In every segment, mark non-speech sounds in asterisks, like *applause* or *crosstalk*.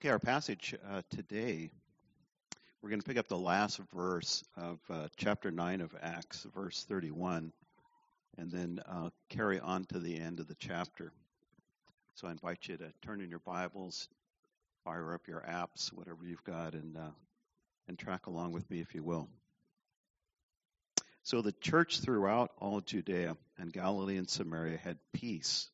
Okay, our passage uh, today, we're going to pick up the last verse of uh, chapter 9 of Acts, verse 31, and then uh, carry on to the end of the chapter. So I invite you to turn in your Bibles, fire up your apps, whatever you've got, and, uh, and track along with me if you will. So the church throughout all Judea and Galilee and Samaria had peace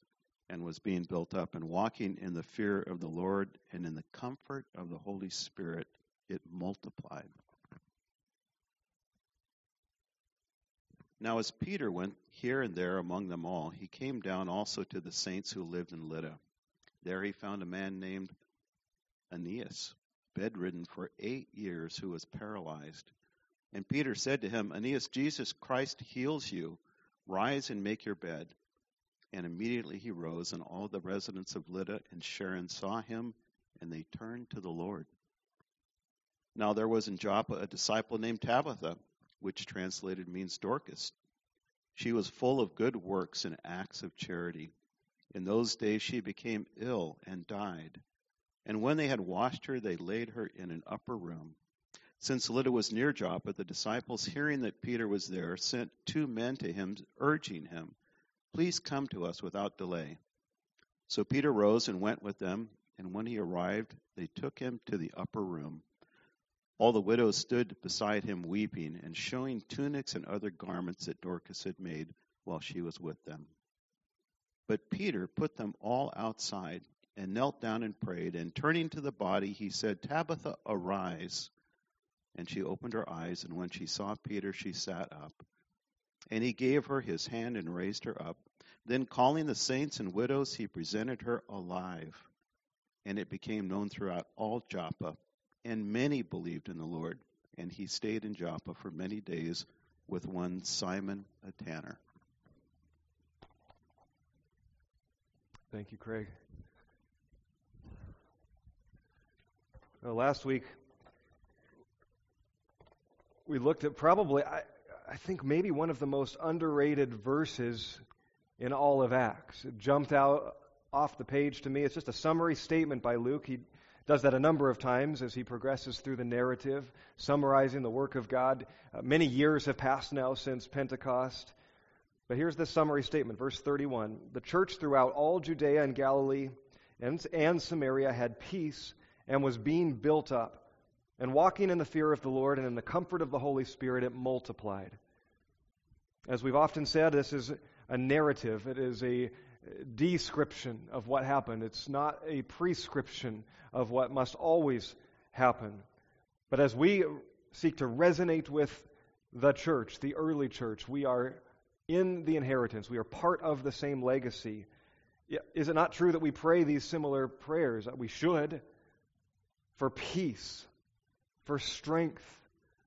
and was being built up and walking in the fear of the Lord and in the comfort of the Holy Spirit, it multiplied. Now, as Peter went here and there among them all, he came down also to the saints who lived in Lydda. There he found a man named Aeneas, bedridden for eight years, who was paralyzed. And Peter said to him, Aeneas, Jesus Christ heals you. Rise and make your bed. And immediately he rose, and all the residents of Lydda and Sharon saw him, and they turned to the Lord. Now there was in Joppa a disciple named Tabitha, which translated means Dorcas. She was full of good works and acts of charity. In those days she became ill and died. And when they had washed her, they laid her in an upper room. Since Lydda was near Joppa, the disciples, hearing that Peter was there, sent two men to him, urging him, Please come to us without delay. So Peter rose and went with them, and when he arrived, they took him to the upper room. All the widows stood beside him weeping and showing tunics and other garments that Dorcas had made while she was with them. But Peter put them all outside and knelt down and prayed, and turning to the body, he said, Tabitha, arise. And she opened her eyes, and when she saw Peter, she sat up. And he gave her his hand and raised her up. Then, calling the saints and widows, he presented her alive. And it became known throughout all Joppa, and many believed in the Lord. And he stayed in Joppa for many days with one Simon a tanner. Thank you, Craig. Well, last week, we looked at probably, I, I think maybe one of the most underrated verses in all of Acts. It jumped out off the page to me. It's just a summary statement by Luke. He does that a number of times as he progresses through the narrative, summarizing the work of God. Uh, many years have passed now since Pentecost. But here's the summary statement, verse 31. The church throughout all Judea and Galilee and, and Samaria had peace and was being built up and walking in the fear of the Lord and in the comfort of the Holy Spirit, it multiplied. As we've often said, this is a narrative, it is a description of what happened. It's not a prescription of what must always happen. But as we seek to resonate with the church, the early church, we are in the inheritance. We are part of the same legacy. Is it not true that we pray these similar prayers? That we should. For peace, for strength,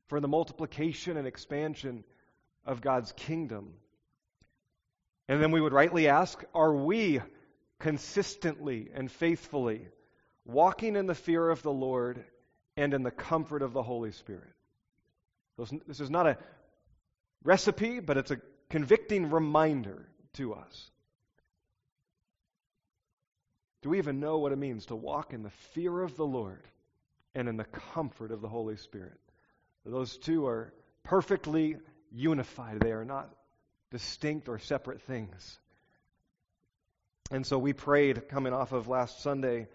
for the multiplication and expansion of God's kingdom. And then we would rightly ask are we consistently and faithfully walking in the fear of the Lord and in the comfort of the Holy Spirit? This is not a recipe, but it's a convicting reminder to us. Do we even know what it means to walk in the fear of the Lord and in the comfort of the Holy Spirit. Those two are perfectly unified, they are not distinct or separate things. And so we prayed, coming off of last Sunday,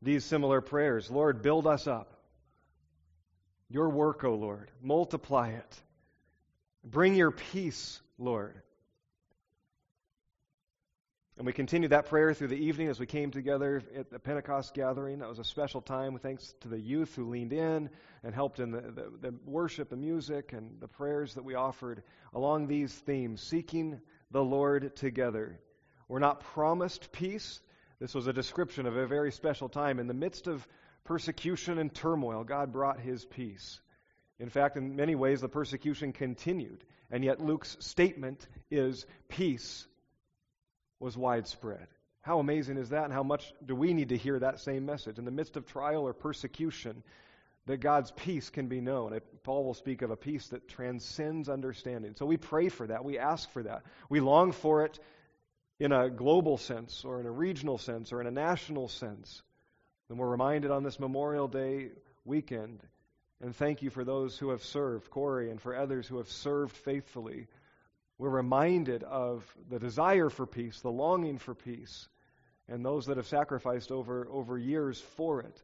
these similar prayers Lord, build us up. Your work, O Lord, multiply it. Bring your peace, Lord. And we continued that prayer through the evening as we came together at the Pentecost gathering. That was a special time, thanks to the youth who leaned in and helped in the, the, the, worship, the music, and the prayers that we offered along these themes, seeking the Lord together. We're not promised peace. This was a description of a very special time. In the midst of persecution and turmoil, God brought his peace. In fact, in many ways, the persecution continued. And yet, Luke's statement is peace was widespread. How amazing is that, and how much do we need to hear that same message? In the midst of trial or persecution, that God's peace can be known. Paul will speak of a peace that transcends understanding. So we pray for that. We ask for that. We long for it in a global sense, or in a regional sense, or in a national sense. And we're reminded on this Memorial Day weekend, and thank you for those who have served, Corey, and for others who have served faithfully. We're reminded of the desire for peace, the longing for peace, and those that have sacrificed over, over years for it.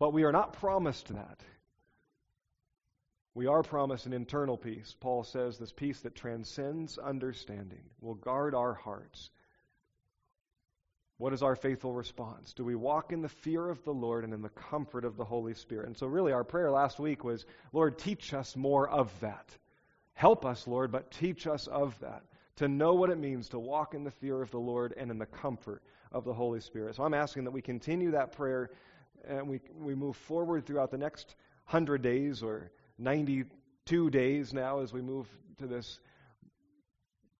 But we are not promised that. We are promised an internal peace. Paul says this peace that transcends understanding will guard our hearts. What is our faithful response? Do we walk in the fear of the Lord and in the comfort of the Holy Spirit? And so, really, our prayer last week was Lord, teach us more of that. Help us, Lord, but teach us of that. To know what it means to walk in the fear of the Lord and in the comfort of the Holy Spirit. So, I'm asking that we continue that prayer and we, we move forward throughout the next 100 days or 92 days now as we move to this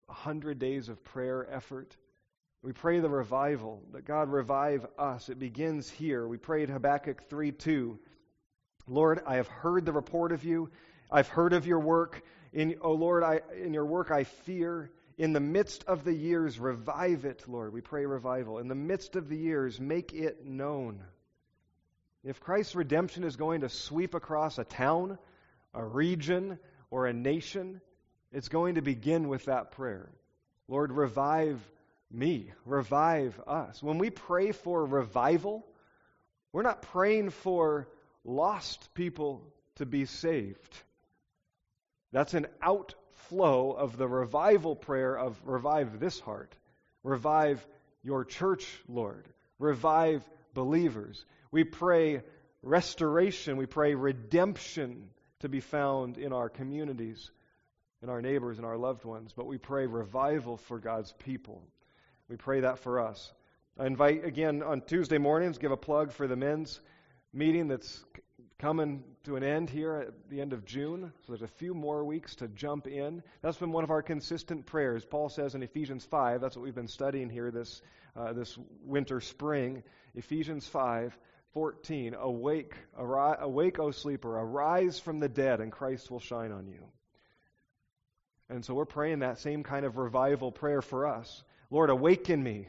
100 days of prayer effort. We pray the revival, that God revive us. It begins here. We prayed Habakkuk 3 2. Lord, I have heard the report of you. I've heard of your work. In, oh Lord, I, in your work I fear. In the midst of the years, revive it, Lord. We pray revival. In the midst of the years, make it known. If Christ's redemption is going to sweep across a town, a region, or a nation, it's going to begin with that prayer. Lord, revive me, revive us. When we pray for revival, we're not praying for lost people to be saved. That's an outflow of the revival prayer of revive this heart, revive your church, Lord, revive believers. We pray restoration, we pray redemption to be found in our communities, in our neighbors, and our loved ones, but we pray revival for God's people. We pray that for us. I invite again on Tuesday mornings, give a plug for the men's meeting that's coming to an end here at the end of June. So there's a few more weeks to jump in. That's been one of our consistent prayers. Paul says in Ephesians 5, that's what we've been studying here this, uh, this winter spring. Ephesians 5, 14, awake, arise, awake, O sleeper, arise from the dead, and Christ will shine on you. And so we're praying that same kind of revival prayer for us. Lord, awaken me.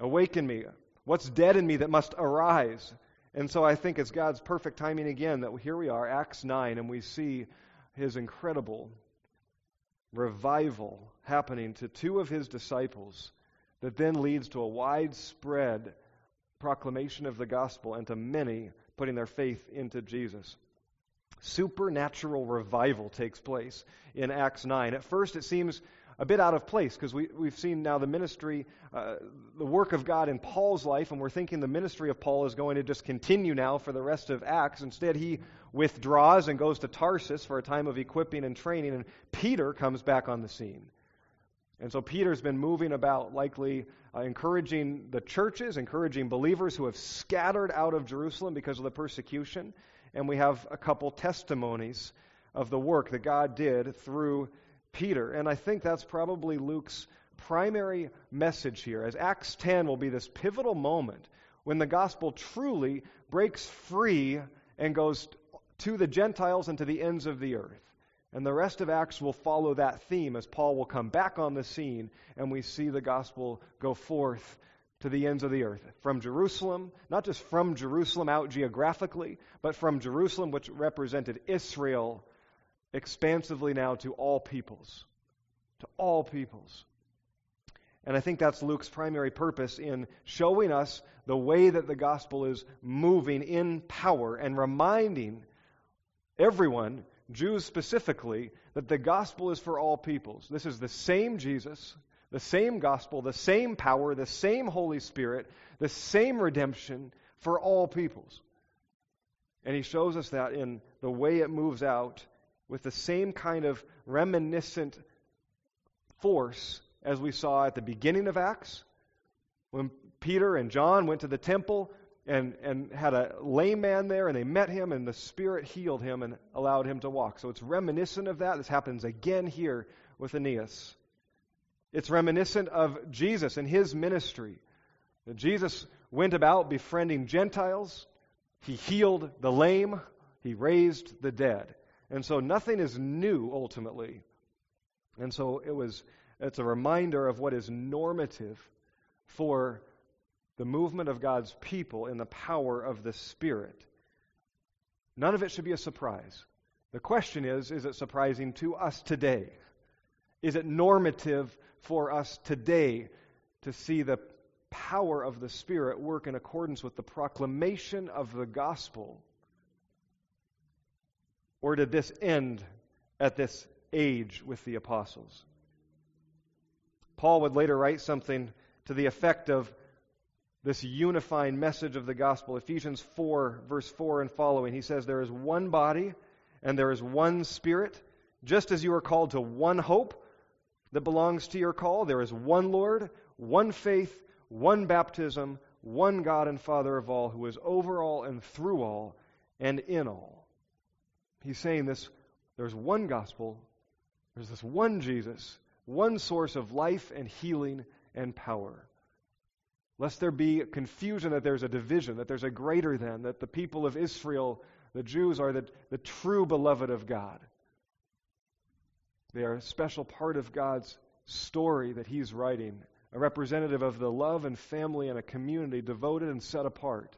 Awaken me. What's dead in me that must arise? And so I think it's God's perfect timing again that here we are, Acts 9, and we see his incredible revival happening to two of his disciples that then leads to a widespread proclamation of the gospel and to many putting their faith into Jesus. Supernatural revival takes place in Acts 9. At first, it seems a bit out of place because we, we've seen now the ministry, uh, the work of God in Paul's life, and we're thinking the ministry of Paul is going to just continue now for the rest of Acts. Instead, he withdraws and goes to Tarsus for a time of equipping and training, and Peter comes back on the scene. And so Peter's been moving about, likely uh, encouraging the churches, encouraging believers who have scattered out of Jerusalem because of the persecution. And we have a couple testimonies of the work that God did through Peter. And I think that's probably Luke's primary message here, as Acts 10 will be this pivotal moment when the gospel truly breaks free and goes to the Gentiles and to the ends of the earth. And the rest of Acts will follow that theme as Paul will come back on the scene and we see the gospel go forth to the ends of the earth. From Jerusalem, not just from Jerusalem out geographically, but from Jerusalem, which represented Israel, expansively now to all peoples. To all peoples. And I think that's Luke's primary purpose in showing us the way that the gospel is moving in power and reminding everyone Jews specifically, that the gospel is for all peoples. This is the same Jesus, the same gospel, the same power, the same Holy Spirit, the same redemption for all peoples. And he shows us that in the way it moves out with the same kind of reminiscent force as we saw at the beginning of Acts. When Peter and John went to the temple, and, and had a lame man there, and they met him, and the Spirit healed him and allowed him to walk. So it's reminiscent of that. This happens again here with Aeneas. It's reminiscent of Jesus and his ministry. Jesus went about befriending Gentiles, he healed the lame, he raised the dead. And so nothing is new ultimately. And so it was it's a reminder of what is normative for the movement of God's people in the power of the Spirit. None of it should be a surprise. The question is is it surprising to us today? Is it normative for us today to see the power of the Spirit work in accordance with the proclamation of the gospel? Or did this end at this age with the apostles? Paul would later write something to the effect of this unifying message of the gospel. Ephesians 4, verse 4 and following, he says, There is one body and there is one spirit, just as you are called to one hope that belongs to your call. There is one Lord, one faith, one baptism, one God and Father of all, who is over all and through all and in all. He's saying this there's one gospel, there's this one Jesus, one source of life and healing and power. Lest there be confusion that there's a division, that there's a greater than, that the people of Israel, the Jews, are the, the true beloved of God. They are a special part of God's story that He's writing, a representative of the love and family and a community devoted and set apart.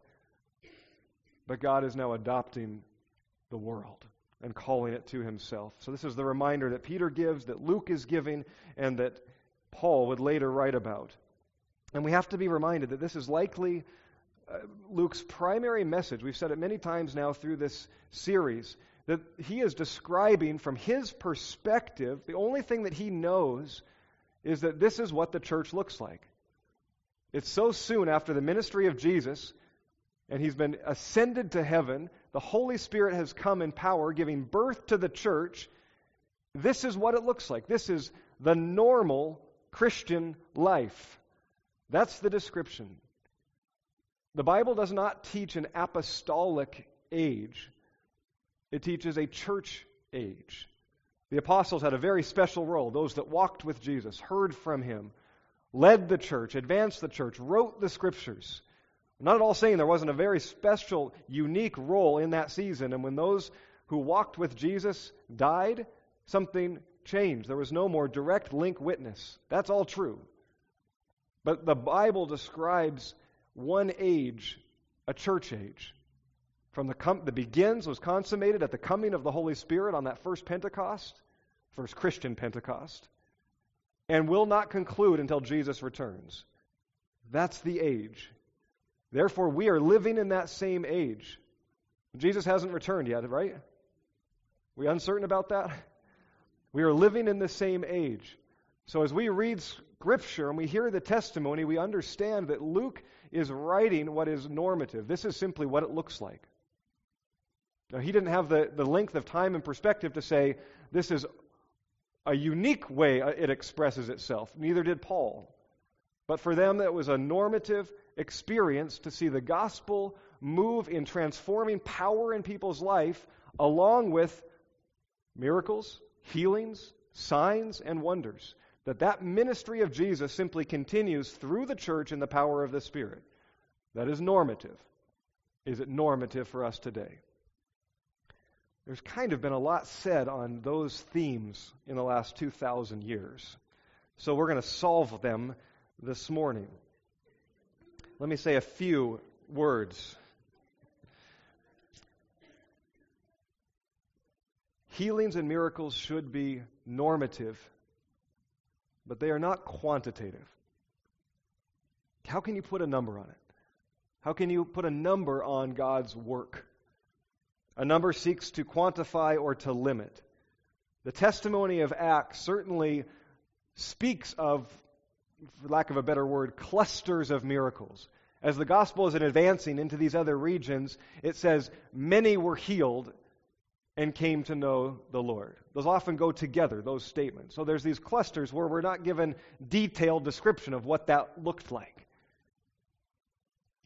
But God is now adopting the world and calling it to himself. So, this is the reminder that Peter gives, that Luke is giving, and that Paul would later write about. And we have to be reminded that this is likely uh, Luke's primary message. We've said it many times now through this series that he is describing from his perspective, the only thing that he knows is that this is what the church looks like. It's so soon after the ministry of Jesus, and he's been ascended to heaven. The Holy Spirit has come in power, giving birth to the church. This is what it looks like. This is the normal Christian life. That's the description. The Bible does not teach an apostolic age, it teaches a church age. The apostles had a very special role. Those that walked with Jesus, heard from him, led the church, advanced the church, wrote the scriptures. I'm not at all saying there wasn't a very special, unique role in that season. And when those who walked with Jesus died, something changed. There was no more direct link witness. That's all true. But the Bible describes one age, a church age. From the, com- the begins, was consummated at the coming of the Holy Spirit on that first Pentecost, first Christian Pentecost, and will not conclude until Jesus returns. That's the age. Therefore, we are living in that same age. Jesus hasn't returned yet, right? We uncertain about that? We are living in the same age. So as we read Scripture and we hear the testimony, we understand that Luke is writing what is normative. This is simply what it looks like. Now, he didn't have the, the length of time and perspective to say, this is a unique way it expresses itself. Neither did Paul. But for them, it was a normative experience to see the gospel move in transforming power in people's life, along with miracles, healings, signs, and wonders. That that ministry of Jesus simply continues through the church in the power of the Spirit. That is normative. Is it normative for us today? There's kind of been a lot said on those themes in the last 2,000 years. So we're going to solve them this morning. Let me say a few words. Healings and miracles should be normative, but they are not quantitative. How can you put a number on it? How can you put a number on God's work? A number seeks to quantify or to limit. The testimony of Acts certainly speaks of for lack of a better word, clusters of miracles. As the gospel is advancing into these other regions, it says, many were healed and came to know the Lord. Those often go together, those statements. So there's these clusters where we're not given detailed description of what that looked like.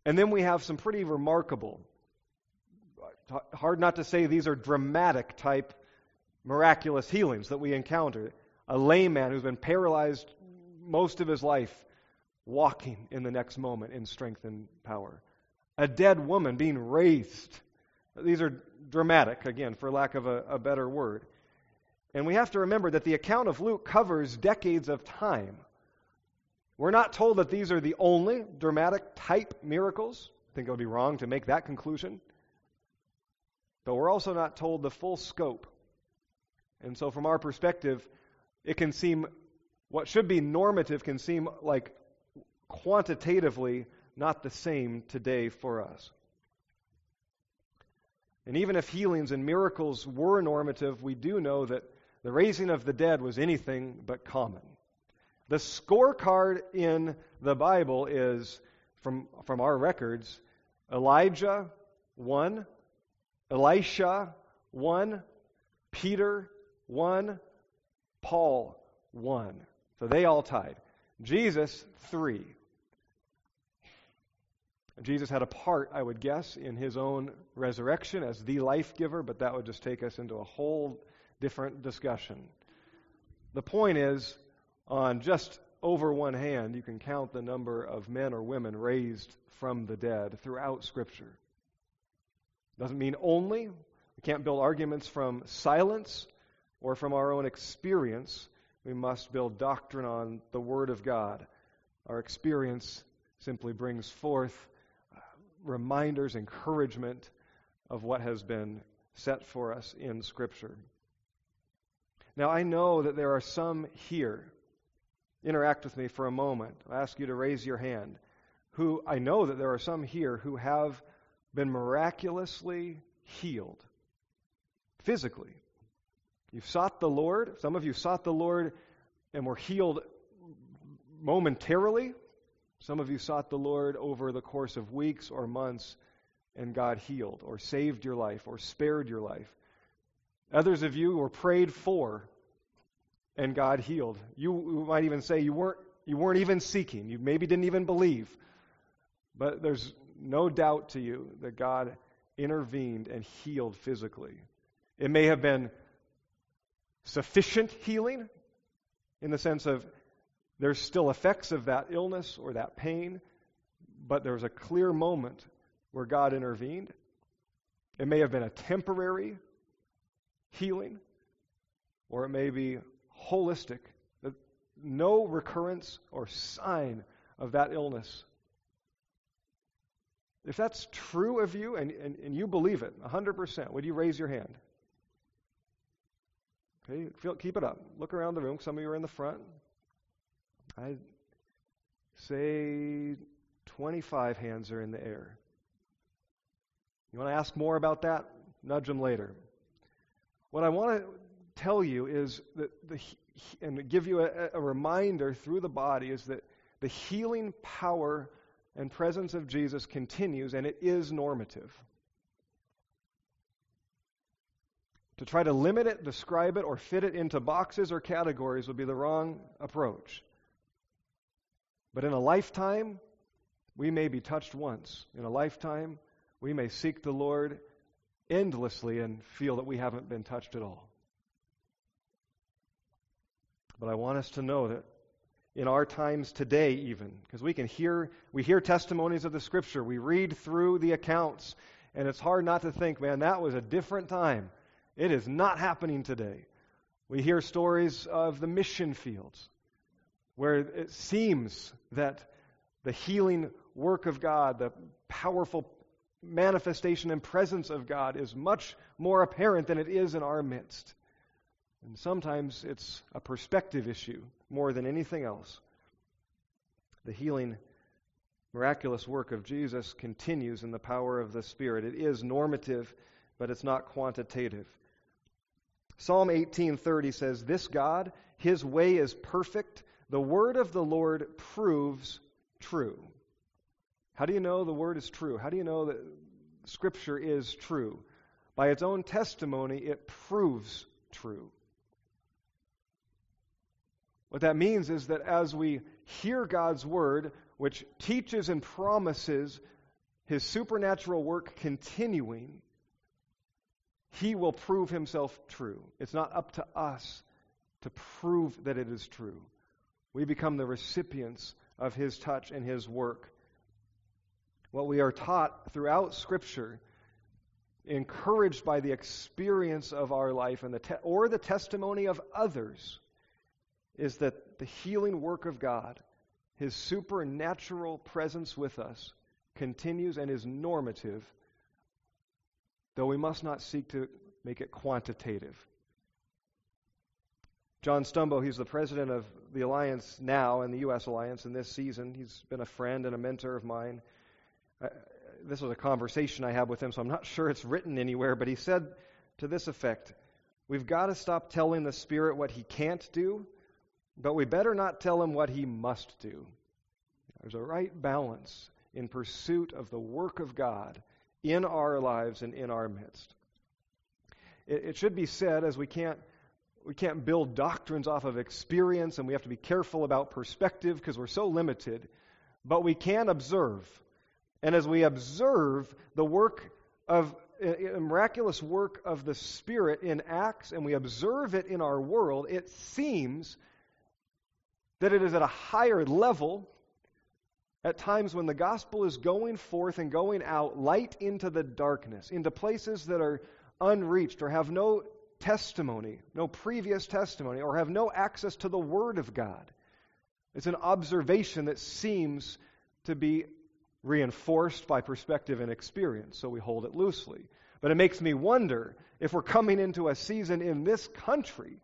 And then we have some pretty remarkable, hard not to say these are dramatic type miraculous healings that we encounter. A lame man who's been paralyzed most of his life walking in the next moment in strength and power. A dead woman being raised. These are dramatic, again, for lack of a, a better word. And we have to remember that the account of Luke covers decades of time. We're not told that these are the only dramatic type miracles. I think it would be wrong to make that conclusion. But we're also not told the full scope. And so, from our perspective, it can seem, what should be normative can seem like quantitatively not the same today for us. And even if healings and miracles were normative, we do know that the raising of the dead was anything but common. The scorecard in the Bible is, from, from our records, Elijah, one, Elisha, one, Peter, one, Paul, one. So they all tied. Jesus, three. Jesus had a part, I would guess, in his own resurrection as the life giver, but that would just take us into a whole different discussion. The point is, on just over one hand, you can count the number of men or women raised from the dead throughout Scripture. Doesn't mean only. We can't build arguments from silence or from our own experience. We must build doctrine on the Word of God. Our experience simply brings forth uh, reminders, encouragement of what has been set for us in Scripture. Now, I know that there are some here. Interact with me for a moment. I ask you to raise your hand. Who I know that there are some here who have been miraculously healed physically. You've sought the Lord. Some of you sought the Lord and were healed momentarily. Some of you sought the Lord over the course of weeks or months, and God healed, or saved your life, or spared your life. Others of you were prayed for, and God healed. You might even say you weren't, you weren't even seeking. You maybe didn't even believe. But there's no doubt to you that God intervened and healed physically. It may have been sufficient healing in the sense of there's still effects of that illness or that pain, but there was a clear moment where God intervened. It may have been a temporary healing, or it may be holistic, no recurrence or sign of that illness. If that's true of you and, and, and you believe it 100%, would you raise your hand? Okay, feel, keep it up. Look around the room. Some of you are in the front. I'd say 25 hands are in the air. You want to ask more about that? Nudge them later. What I want to tell you is that the and give you a, a reminder through the body is that the healing power and presence of Jesus continues and it is normative. To try to limit it, describe it, or fit it into boxes or categories would be the wrong approach. But in a lifetime, we may be touched once. In a lifetime, we may seek the Lord endlessly and feel that we haven't been touched at all. But I want us to know that in our times today even because we can hear we hear testimonies of the scripture we read through the accounts and it's hard not to think man that was a different time it is not happening today we hear stories of the mission fields where it seems that the healing work of God, the powerful manifestation and presence of God is much more apparent than it is in our midst. And sometimes it's a perspective issue more than anything else. The healing, miraculous work of Jesus continues in the power of the Spirit. It is normative, but it's not quantitative. Psalm 18:30 says, "This God, his way is perfect, the word of the Lord proves true. How do you know the word is true? How do you know that Scripture is true? By its own testimony, it proves true. What that means is that as we hear God's word, which teaches and promises his supernatural work continuing, he will prove himself true. It's not up to us to prove that it is true. We become the recipients of His touch and His work. What we are taught throughout Scripture, encouraged by the experience of our life and the te- or the testimony of others, is that the healing work of God, his supernatural presence with us continues and is normative, though we must not seek to make it quantitative. John Stumbo, he's the president of the Alliance now and the U.S. Alliance in this season. He's been a friend and a mentor of mine. Uh, this was a conversation I had with him, so I'm not sure it's written anywhere, but he said to this effect We've got to stop telling the Spirit what he can't do, but we better not tell him what he must do. There's a right balance in pursuit of the work of God in our lives and in our midst. It, it should be said, as we can't we can't build doctrines off of experience and we have to be careful about perspective because we're so limited. But we can observe. And as we observe the work of a miraculous work of the Spirit in Acts and we observe it in our world, it seems that it is at a higher level at times when the gospel is going forth and going out, light into the darkness, into places that are unreached or have no testimony, no previous testimony, or have no access to the Word of God. It's an observation that seems to be reinforced by perspective and experience, so we hold it loosely. But it makes me wonder if we're coming into a season in this country,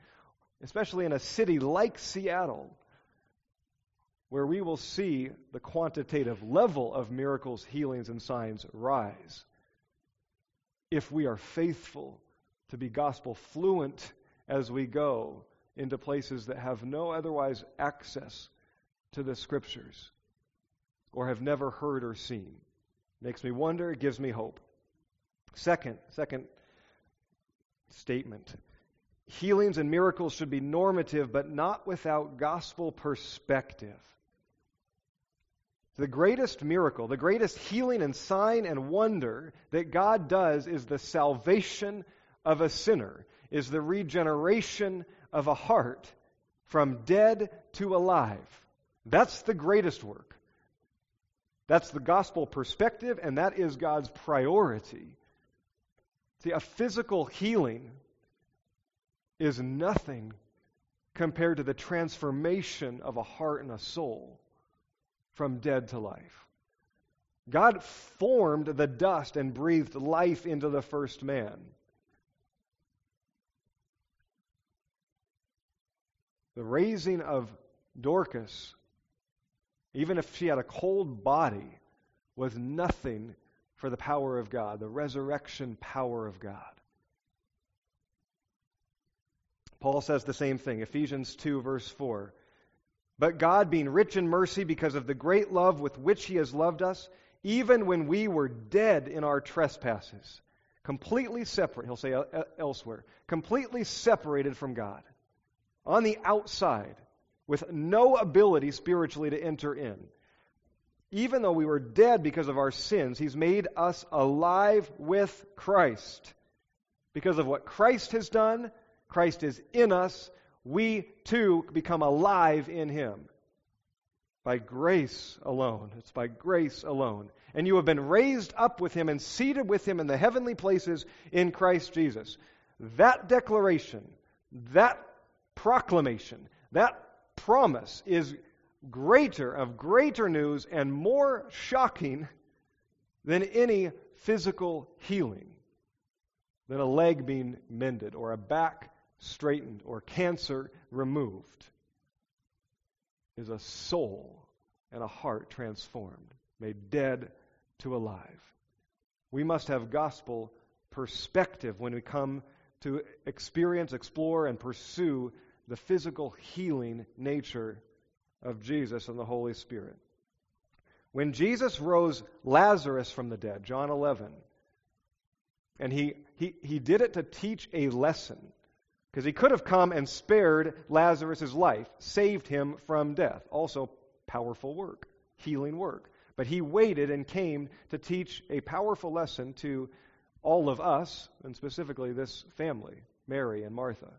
especially in a city like Seattle, where we will see the quantitative level of miracles, healings, and signs rise. If we are faithful to be gospel fluent as we go into places that have no otherwise access to the scriptures or have never heard or seen. Makes me wonder, it gives me hope. Second, second statement. Healings and miracles should be normative, but not without gospel perspective. The greatest miracle, the greatest healing and sign and wonder that God does is the salvation of a sinner, is the regeneration of a heart from dead to alive. That's the greatest work. That's the gospel perspective, and that is God's priority. See, a physical healing is nothing compared to the transformation of a heart and a soul from dead to life. God formed the dust and breathed life into the first man. The raising of Dorcas, even if she had a cold body, was nothing for the power of God, the resurrection power of God. Paul says the same thing, Ephesians 2, verse 4. But God, being rich in mercy because of the great love with which He has loved us, even when we were dead in our trespasses, completely separate, he'll say elsewhere, completely separated from God, on the outside, with no ability spiritually to enter in even though we were dead because of our sins, He's made us alive with Christ. Because of what Christ has done, Christ is in us, we too become alive in Him. By grace alone. It's by grace alone. And you have been raised up with Him and seated with Him in the heavenly places in Christ Jesus. That declaration, that proclamation, that promise is greater, of greater news, and more shocking than any physical healing, than a leg being mended, or a back straightened, or cancer removed, is a soul and a heart transformed, made dead to alive. We must have gospel perspective when we come to experience, explore, and pursue the physical healing nature of Jesus and the Holy Spirit. When Jesus rose Lazarus from the dead, John 11, and he, he, he did it to teach a lesson, because he could have come and spared Lazarus' life, saved him from death. Also, powerful work, healing work. But he waited and came to teach a powerful lesson to all of us, and specifically this family, Mary and Martha.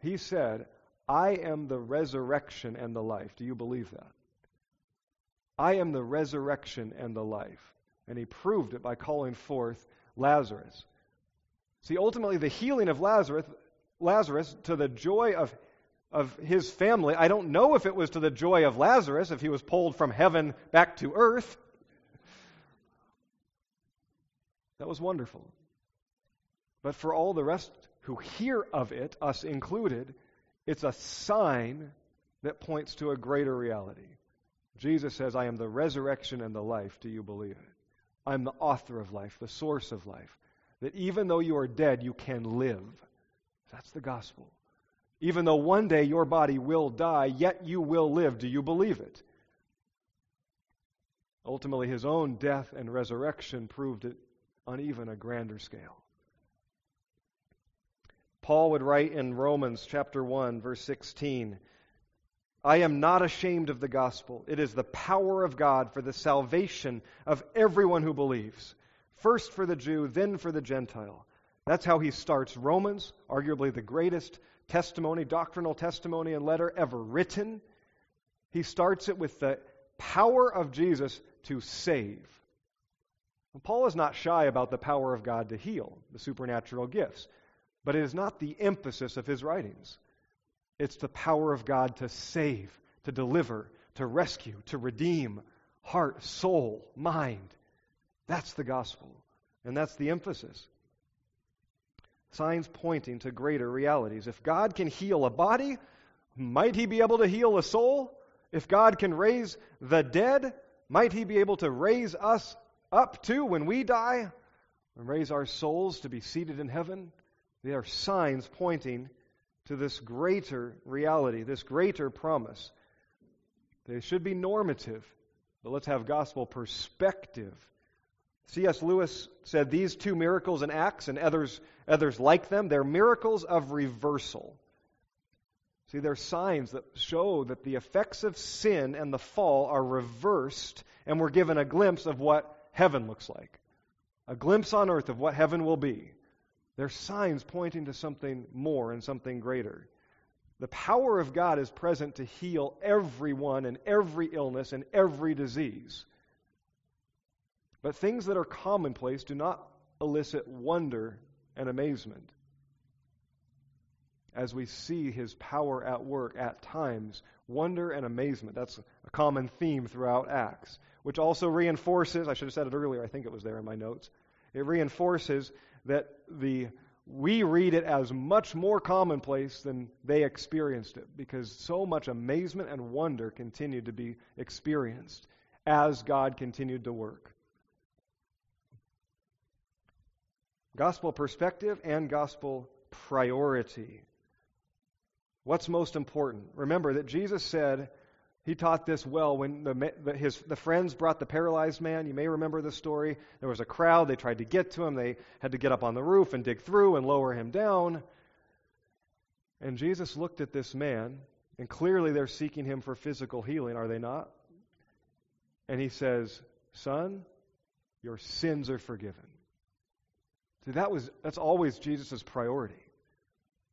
He said, I am the resurrection and the life. Do you believe that? I am the resurrection and the life. And he proved it by calling forth Lazarus. See, ultimately, the healing of Lazarus, Lazarus to the joy of of his family. I don't know if it was to the joy of Lazarus, if he was pulled from heaven back to earth. That was wonderful. But for all the rest who hear of it, us included, it's a sign that points to a greater reality. Jesus says, I am the resurrection and the life. Do you believe it? I'm the author of life, the source of life. That even though you are dead, you can live. That's the gospel. Even though one day your body will die, yet you will live. Do you believe it? Ultimately, his own death and resurrection proved it on even a grander scale. Paul would write in Romans chapter 1 verse 16, I am not ashamed of the gospel. It is the power of God for the salvation of everyone who believes. First for the Jew, then for the Gentile. That's how he starts Romans, arguably the greatest testimony, doctrinal testimony and letter ever written. He starts it with the power of Jesus to save. Paul is not shy about the power of God to heal, the supernatural gifts, but it is not the emphasis of his writings. It's the power of God to save, to deliver, to rescue, to redeem heart, soul, mind. That's the gospel, and that's the emphasis. Signs pointing to greater realities. If God can heal a body, might he be able to heal a soul? If God can raise the dead, might he be able to raise us up to when we die and raise our souls to be seated in heaven. They are signs pointing to this greater reality, this greater promise. They should be normative, but let's have gospel perspective. C.S. Lewis said these two miracles in Acts and others, others like them, they're miracles of reversal. See, they're signs that show that the effects of sin and the fall are reversed, and we're given a glimpse of what heaven looks like. A glimpse on earth of what heaven will be. They're signs pointing to something more and something greater. The power of God is present to heal everyone and every illness and every disease. But things that are commonplace do not elicit wonder and amazement. As we see his power at work at times, wonder and amazement. That's a common theme throughout Acts which also reinforces, I should have said it earlier, I think it was there in my notes. It reinforces that the we read it as much more commonplace than they experienced it because so much amazement and wonder continued to be experienced as God continued to work. Gospel perspective and gospel priority. What's most important? Remember that Jesus said, he taught this well when the, his, the friends brought the paralyzed man. You may remember the story. There was a crowd. They tried to get to him. They had to get up on the roof and dig through and lower him down. And Jesus looked at this man, and clearly they're seeking him for physical healing, are they not? And he says, Son, your sins are forgiven. See, that was that's always Jesus' priority.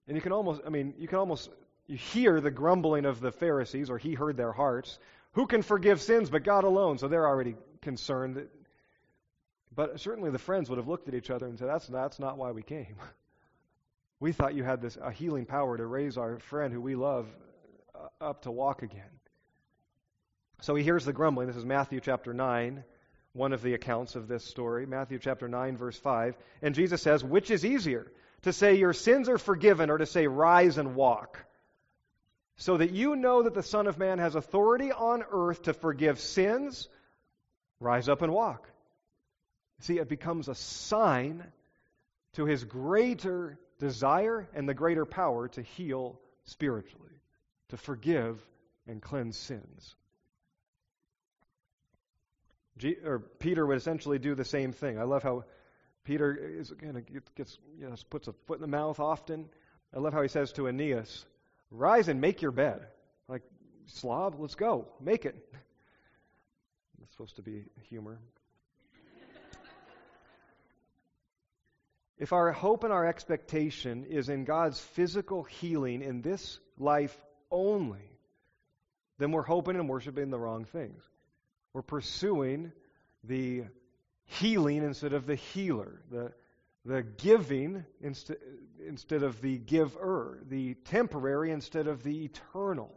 And you can almost, I mean, you can almost you hear the grumbling of the Pharisees, or he heard their hearts. Who can forgive sins but God alone? So they're already concerned. That, but certainly the friends would have looked at each other and said, that's, that's not why we came. *laughs* We thought you had this a healing power to raise our friend who we love uh, up to walk again. So he hears the grumbling. This is Matthew chapter 9, one of the accounts of this story. Matthew chapter 9, verse 5. And Jesus says, Which is easier, to say your sins are forgiven or to say rise and walk? so that you know that the Son of Man has authority on earth to forgive sins, rise up and walk. See, it becomes a sign to his greater desire and the greater power to heal spiritually, to forgive and cleanse sins. G, or Peter would essentially do the same thing. I love how Peter is, kind of gets, you know, puts a foot in the mouth often. I love how he says to Aeneas, Rise and make your bed. Like, slob, let's go. Make it. It's supposed to be humor. if our hope and our expectation is in God's physical healing in this life only, then we're hoping and worshiping the wrong things. We're pursuing the healing instead of the healer, the, the giving inst- instead of the giver, the temporary instead of the eternal.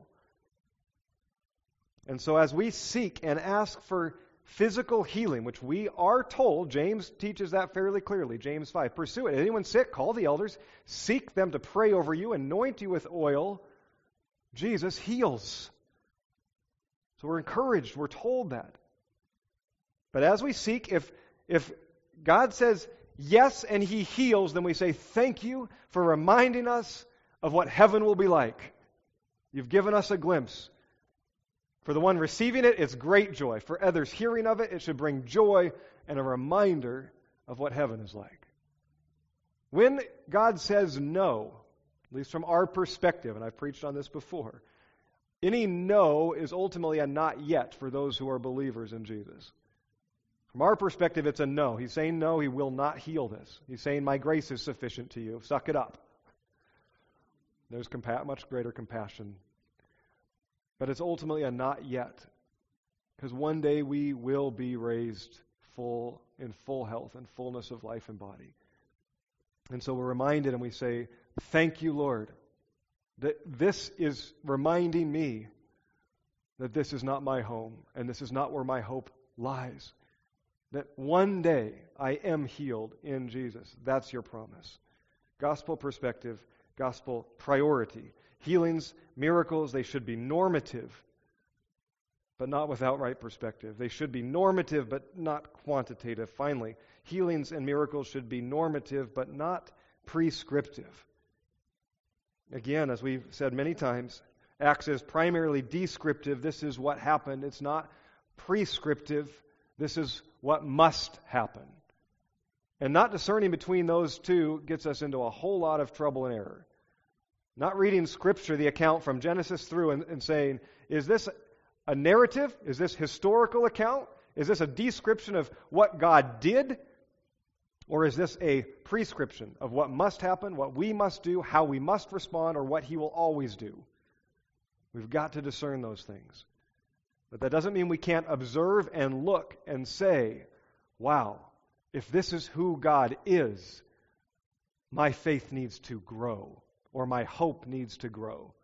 And so, as we seek and ask for physical healing, which we are told, James teaches that fairly clearly, James 5, pursue it. Anyone sick, call the elders, seek them to pray over you, anoint you with oil. Jesus heals. So we're encouraged, we're told that. But as we seek, if, if God says yes and He heals, then we say, Thank you for reminding us of what heaven will be like. You've given us a glimpse. For the one receiving it, it's great joy. For others hearing of it, it should bring joy and a reminder of what heaven is like. When God says no, at least from our perspective, and I've preached on this before, any no is ultimately a not yet for those who are believers in Jesus. From our perspective, it's a no. He's saying no, he will not heal this. He's saying, My grace is sufficient to you. Suck it up. There's compa- much greater compassion. But it's ultimately a not yet. Because one day we will be raised full in full health and fullness of life and body. And so we're reminded and we say, Thank you, Lord, that this is reminding me that this is not my home and this is not where my hope lies. That one day I am healed in Jesus. That's your promise. Gospel perspective, gospel priority. Healings, miracles, they should be normative, but not without right perspective. They should be normative, but not quantitative. Finally, healings and miracles should be normative, but not prescriptive. Again, as we've said many times, Acts is primarily descriptive. This is what happened. It's not prescriptive. This is what must happen. And not discerning between those two gets us into a whole lot of trouble and error. Not reading Scripture, the account from Genesis through, and, and saying, is this a narrative? Is this historical account? Is this a description of what God did? Or is this a prescription of what must happen, what we must do, how we must respond, or what He will always do? We've got to discern those things. But that doesn't mean we can't observe and look and say, wow, if this is who God is, my faith needs to grow, or my hope needs to grow.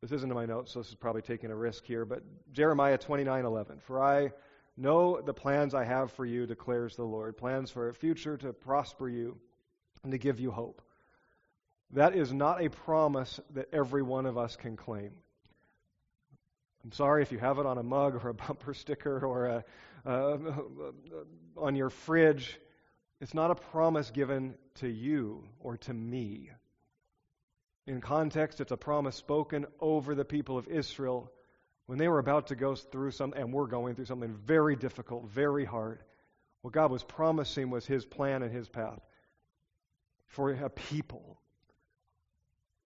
This isn't in my notes, so this is probably taking a risk here, but Jeremiah 29:11. For I know the plans I have for you, declares the Lord, plans for a future to prosper you and to give you hope. That is not a promise that every one of us can claim. I'm sorry if you have it on a mug or a bumper sticker or a, on your fridge. It's not a promise given to you or to me. In context, it's a promise spoken over the people of Israel when they were about to go through some, and were going through something very difficult, very hard. What God was promising was His plan and His path for a people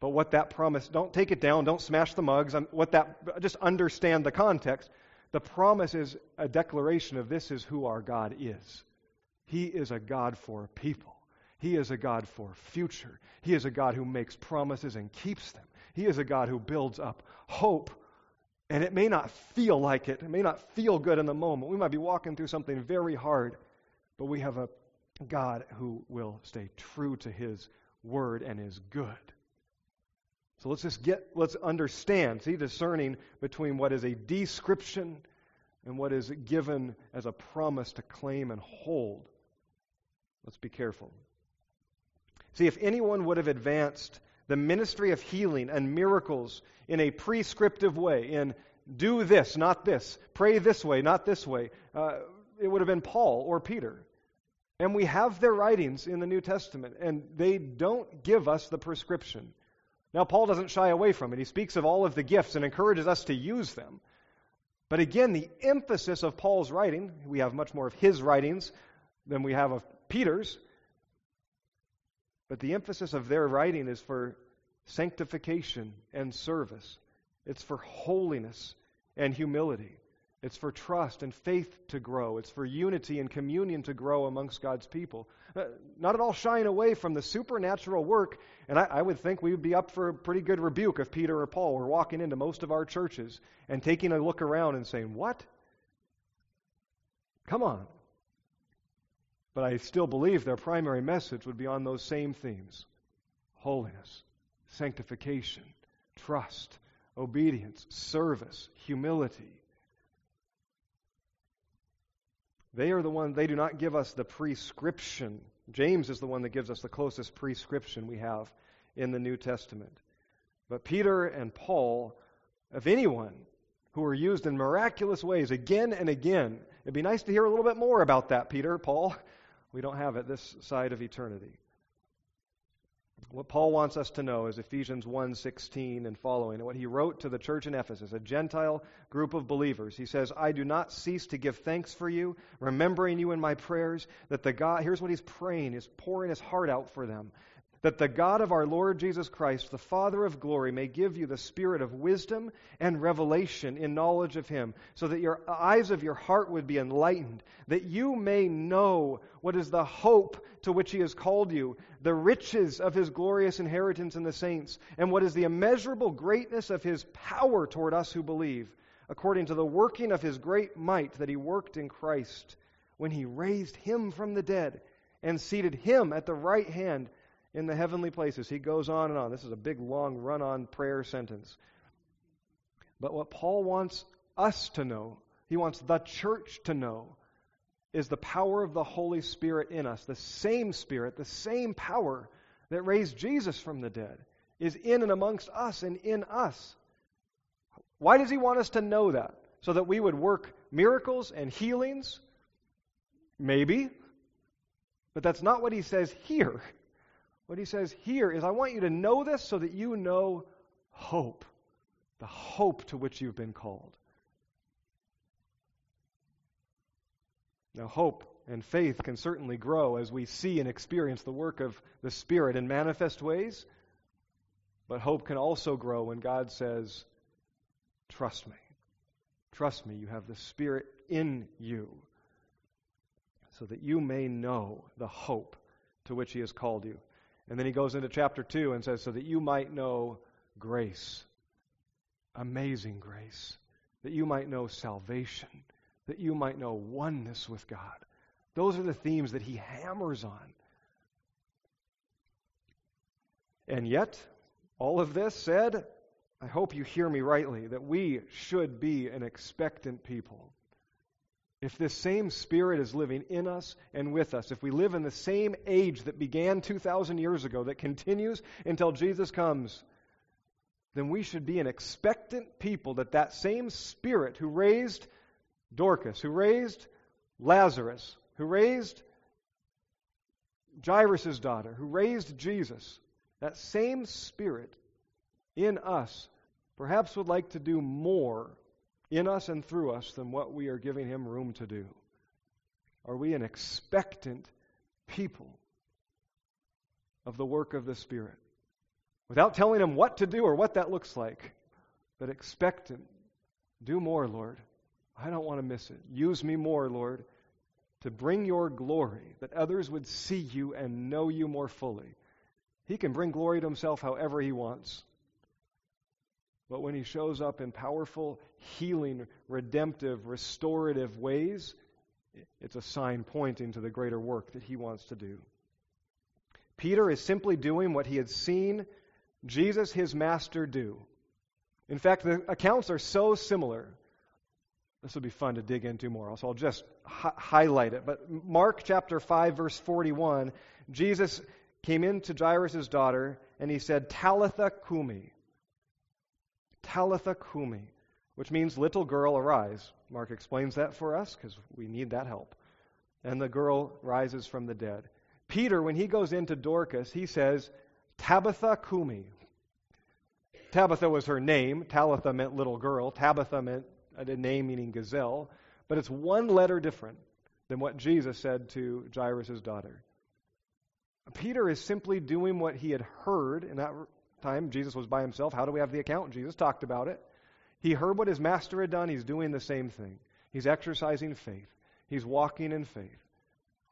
but what that promise, don't take it down, don't smash the mugs. What that, just understand the context. The promise is a declaration of this is who our God is. He is a God for people. He is a God for future. He is a God who makes promises and keeps them. He is a God who builds up hope. And it may not feel like it. It may not feel good in the moment. We might be walking through something very hard, but we have a God who will stay true to his word and is good. So let's just get, let's understand, see, discerning between what is a description and what is given as a promise to claim and hold. Let's be careful. See, if anyone would have advanced the ministry of healing and miracles in a prescriptive way, in do this, not this, pray this way, not this way, uh, it would have been Paul or Peter. And we have their writings in the New Testament, and they don't give us the prescription. Now, Paul doesn't shy away from it. He speaks of all of the gifts and encourages us to use them. But again, the emphasis of Paul's writing, we have much more of his writings than we have of Peter's. But the emphasis of their writing is for sanctification and service, it's for holiness and humility. It's for trust and faith to grow. It's for unity and communion to grow amongst God's people. Uh, not at all shying away from the supernatural work. And I, I, would think we would be up for a pretty good rebuke if Peter or Paul were walking into most of our churches and taking a look around and saying, What? Come on. But I still believe their primary message would be on those same themes holiness, sanctification, trust, obedience, service, humility. They are the one, they do not give us the prescription. James is the one that gives us the closest prescription we have in the New Testament. But Peter and Paul, of anyone who are used in miraculous ways again and again, it'd be nice to hear a little bit more about that, Peter, Paul. We don't have it this side of eternity. What Paul wants us to know is Ephesians 1:16 and following, and what he wrote to the church in Ephesus, a Gentile group of believers. He says, "I do not cease to give thanks for you, remembering you in my prayers, that the God, here's what he's praying, he's pouring his heart out for them, that the God of our Lord Jesus Christ, the Father of glory, may give you the spirit of wisdom and revelation in knowledge of Him, so that your eyes of your heart would be enlightened, that you may know what is the hope to which He has called you, the riches of His glorious inheritance in the saints, and what is the immeasurable greatness of His power toward us who believe, according to the working of His great might that He worked in Christ when He raised Him from the dead and seated Him at the right hand in the heavenly places. He goes on and on. This is a big, long, run on prayer sentence. But what Paul wants us to know, he wants the church to know, is the power of the Holy Spirit in us. The same Spirit, the same power that raised Jesus from the dead is in and amongst us and in us. Why does he want us to know that? So that we would work miracles and healings? Maybe. But that's not what he says here. What he says here is, I want you to know this so that you know hope, the hope to which you've been called. Now, hope and faith can certainly grow as we see and experience the work of the Spirit in manifest ways, but hope can also grow when God says, Trust me. Trust me, you have the Spirit in you, so that you may know the hope to which He has called you. And then he goes into chapter 2 and says, So that you might know grace, amazing grace, that you might know salvation, that you might know oneness with God. Those are the themes that he hammers on. And yet, all of this said, I hope you hear me rightly, that we should be an expectant people. If this same Spirit is living in us and with us, if we live in the same age that began 2,000 years ago, that continues until Jesus comes, then we should be an expectant people that that same Spirit who raised Dorcas, who raised Lazarus, who raised Jairus' daughter, who raised Jesus, that same Spirit in us perhaps would like to do more in us and through us than what we are giving him room to do? Are we an expectant people of the work of the Spirit? Without telling him what to do or what that looks like, but expectant. Do more, Lord. I don't want to miss it. Use me more, Lord, to bring your glory, that others would see you and know you more fully. He can bring glory to himself however he wants. But when he shows up in powerful, healing, redemptive, restorative ways, it's a sign pointing to the greater work that he wants to do. Peter is simply doing what he had seen Jesus, his master, do. In fact, the accounts are so similar. This would be fun to dig into more, so I'll just hi- highlight it. But Mark chapter 5, verse 41, Jesus came in to Jairus' daughter, and he said, Talitha cumi, Talitha Kumi, which means little girl arise. Mark explains that for us because we need that help. And the girl rises from the dead. Peter, when he goes into Dorcas, he says, Tabitha Kumi. Tabitha was her name. Talitha meant little girl. Tabitha meant a name meaning gazelle. But it's one letter different than what Jesus said to Jairus' daughter. Peter is simply doing what he had heard in that time Jesus was by himself. How do we have the account? Jesus talked about it. He heard what his master had done. He's doing the same thing. He's exercising faith. He's walking in faith.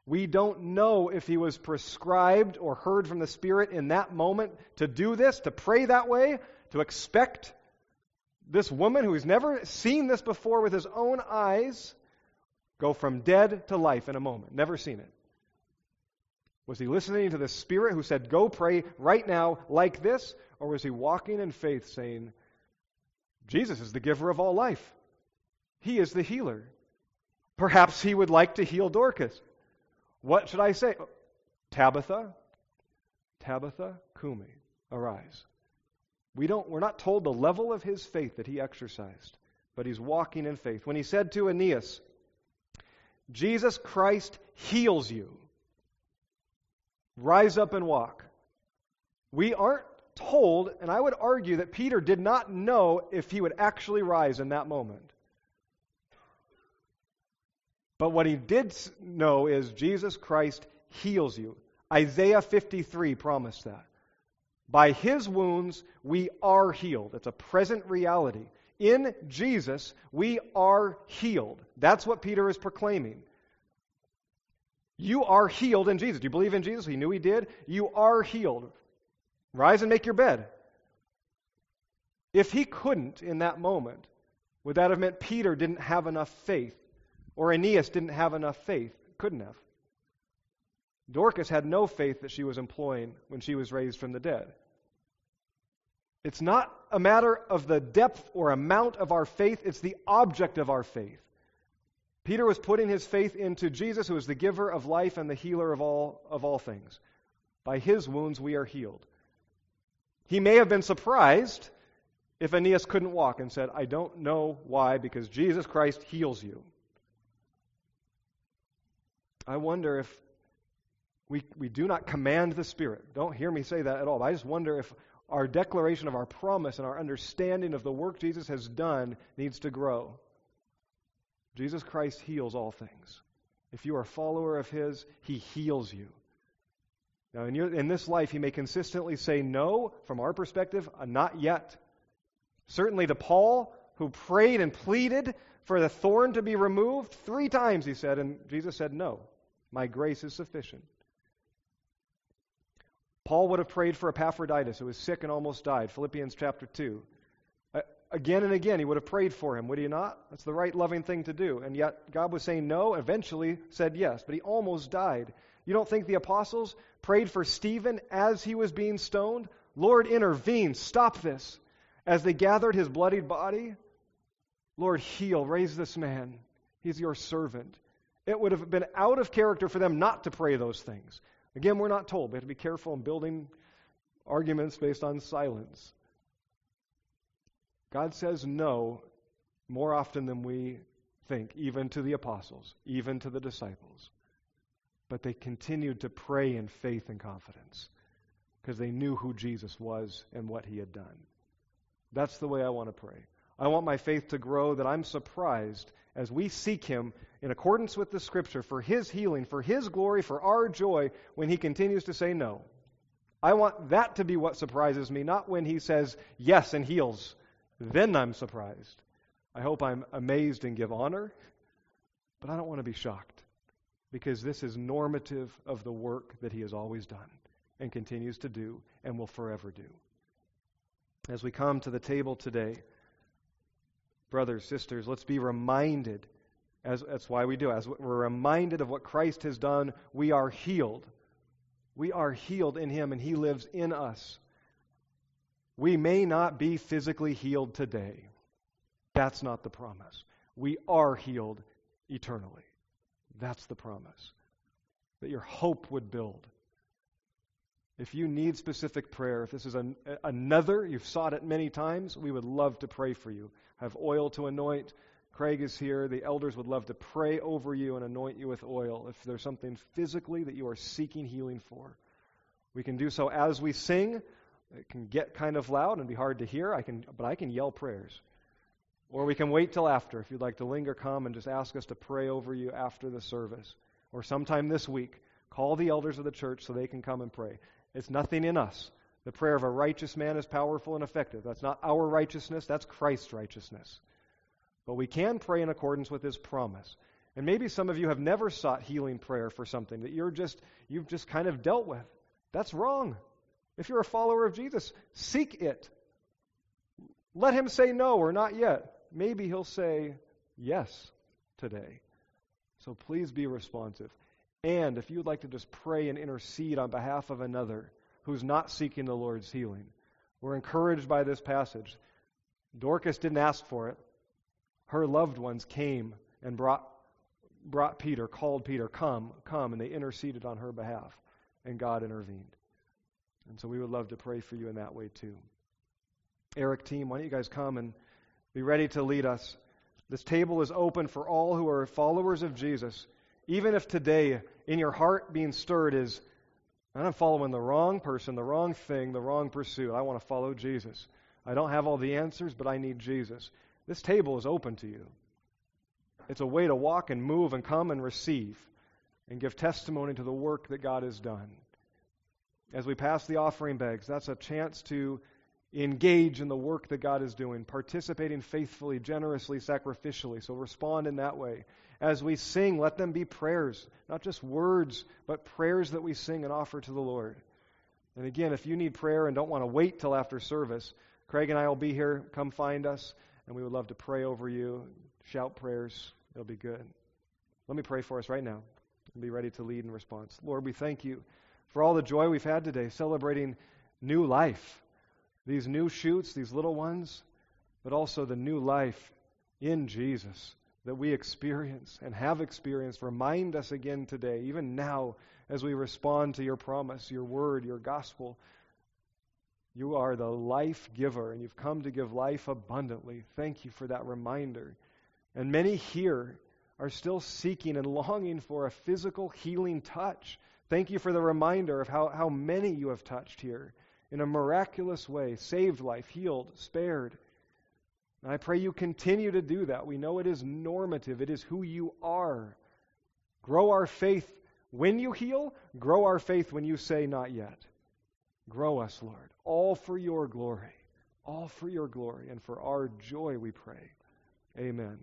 We don't know if he was prescribed or heard from the Spirit in that moment to do this, to pray that way, to expect this woman who's never seen this before with his own eyes go from dead to life in a moment. Never seen it. Was he listening to the Spirit who said, Go pray right now like this? Or was he walking in faith saying, Jesus is the giver of all life? He is the healer. Perhaps he would like to heal Dorcas. What should I say? Tabitha, Tabitha, Kumi, arise. We don't, we're not told the level of his faith that he exercised, but he's walking in faith. When he said to Aeneas, Jesus Christ heals you, rise up and walk. We aren't told, and I would argue that Peter did not know if he would actually rise in that moment. But what he did know is Jesus Christ heals you. Isaiah 53 promised that. By his wounds, we are healed. It's a present reality. In Jesus, we are healed. That's what Peter is proclaiming. You are healed in Jesus. Do you believe in Jesus? He knew he did. You are healed. Rise and make your bed. If he couldn't in that moment, would that have meant Peter didn't have enough faith? Or Aeneas didn't have enough faith? Couldn't have. Dorcas had no faith that she was employing when she was raised from the dead. It's not a matter of the depth or amount of our faith, it's the object of our faith. Peter was putting his faith into Jesus, who is the giver of life and the healer of all, of all things. By his wounds we are healed. He may have been surprised if Aeneas couldn't walk and said, I don't know why, because Jesus Christ heals you. I wonder if we, we do not command the Spirit. Don't hear me say that at all. I just wonder if our declaration of our promise and our understanding of the work Jesus has done needs to grow. Jesus Christ heals all things. If you are a follower of His, He heals you. Now, in, your, in this life, He may consistently say no, from our perspective, uh, not yet. Certainly to Paul, who prayed and pleaded for the thorn to be removed, three times he said, and Jesus said, No, my grace is sufficient. Paul would have prayed for Epaphroditus, who was sick and almost died, Philippians chapter 2. Again and again, he would have prayed for him, would he not? That's the right loving thing to do. And yet, God was saying no, eventually said yes, but he almost died. You don't think the apostles prayed for Stephen as he was being stoned? Lord, intervene, stop this. As they gathered his bloodied body, Lord, heal, raise this man. He's your servant. It would have been out of character for them not to pray those things. Again, we're not told. We have to be careful in building arguments based on silence. God says no more often than we think, even to the apostles, even to the disciples. But they continued to pray in faith and confidence because they knew who Jesus was and what he had done. That's the way I want to pray. I want my faith to grow that I'm surprised as we seek him in accordance with the scripture for his healing, for his glory, for our joy when he continues to say no. I want that to be what surprises me, not when he says yes and heals then I'm surprised. I hope I'm amazed and give honor, but I don't want to be shocked because this is normative of the work that he has always done and continues to do and will forever do. As we come to the table today, brothers, sisters, let's be reminded, as, that's why we do, as we're reminded of what Christ has done, we are healed. We are healed in him and he lives in us. We may not be physically healed today. That's not the promise. We are healed eternally. That's the promise. That your hope would build. If you need specific prayer, if this is an, another, you've sought it many times, we would love to pray for you. Have oil to anoint. Craig is here. The elders would love to pray over you and anoint you with oil if there's something physically that you are seeking healing for. We can do so as we sing. It can get kind of loud and be hard to hear, I can, but I can yell prayers. Or we can wait till after. If you'd like to linger, come and just ask us to pray over you after the service. Or sometime this week, call the elders of the church so they can come and pray. It's nothing in us. The prayer of a righteous man is powerful and effective. That's not our righteousness, that's Christ's righteousness. But we can pray in accordance with his promise. And maybe some of you have never sought healing prayer for something that you're just you've just kind of dealt with. That's wrong. If you're a follower of Jesus, seek it. Let him say no or not yet. Maybe he'll say yes today. So please be responsive. And if you would like to just pray and intercede on behalf of another who's not seeking the Lord's healing, we're encouraged by this passage. Dorcas didn't ask for it. Her loved ones came and brought, brought Peter, called Peter, come, come, and they interceded on her behalf, and God intervened. And so we would love to pray for you in that way too. Eric, team, why don't you guys come and be ready to lead us? This table is open for all who are followers of Jesus. Even if today, in your heart being stirred, is I'm following the wrong person, the wrong thing, the wrong pursuit. I want to follow Jesus. I don't have all the answers, but I need Jesus. This table is open to you. It's a way to walk and move and come and receive and give testimony to the work that God has done. As we pass the offering bags, that's a chance to engage in the work that God is doing, participating faithfully, generously, sacrificially. So respond in that way. As we sing, let them be prayers, not just words, but prayers that we sing and offer to the Lord. And again, if you need prayer and don't want to wait till after service, Craig and I will be here. Come find us, and we would love to pray over you, shout prayers. It'll be good. Let me pray for us right now and be ready to lead in response. Lord, we thank you for all the joy we've had today, celebrating new life these new shoots, these little ones, but also the new life in Jesus that we experience and have experienced. Remind us again today, even now, as we respond to your promise, your word, your gospel. You are the life giver, and you've come to give life abundantly. Thank you for that reminder. And many here are still seeking and longing for a physical healing touch. Thank you for the reminder of how, how many you have touched here in a miraculous way, saved life, healed, spared. And I pray you continue to do that. We know it is normative, it is who you are. Grow our faith when you heal, grow our faith when you say not yet. Grow us, Lord, all for your glory, all for your glory and for our joy, we pray. Amen.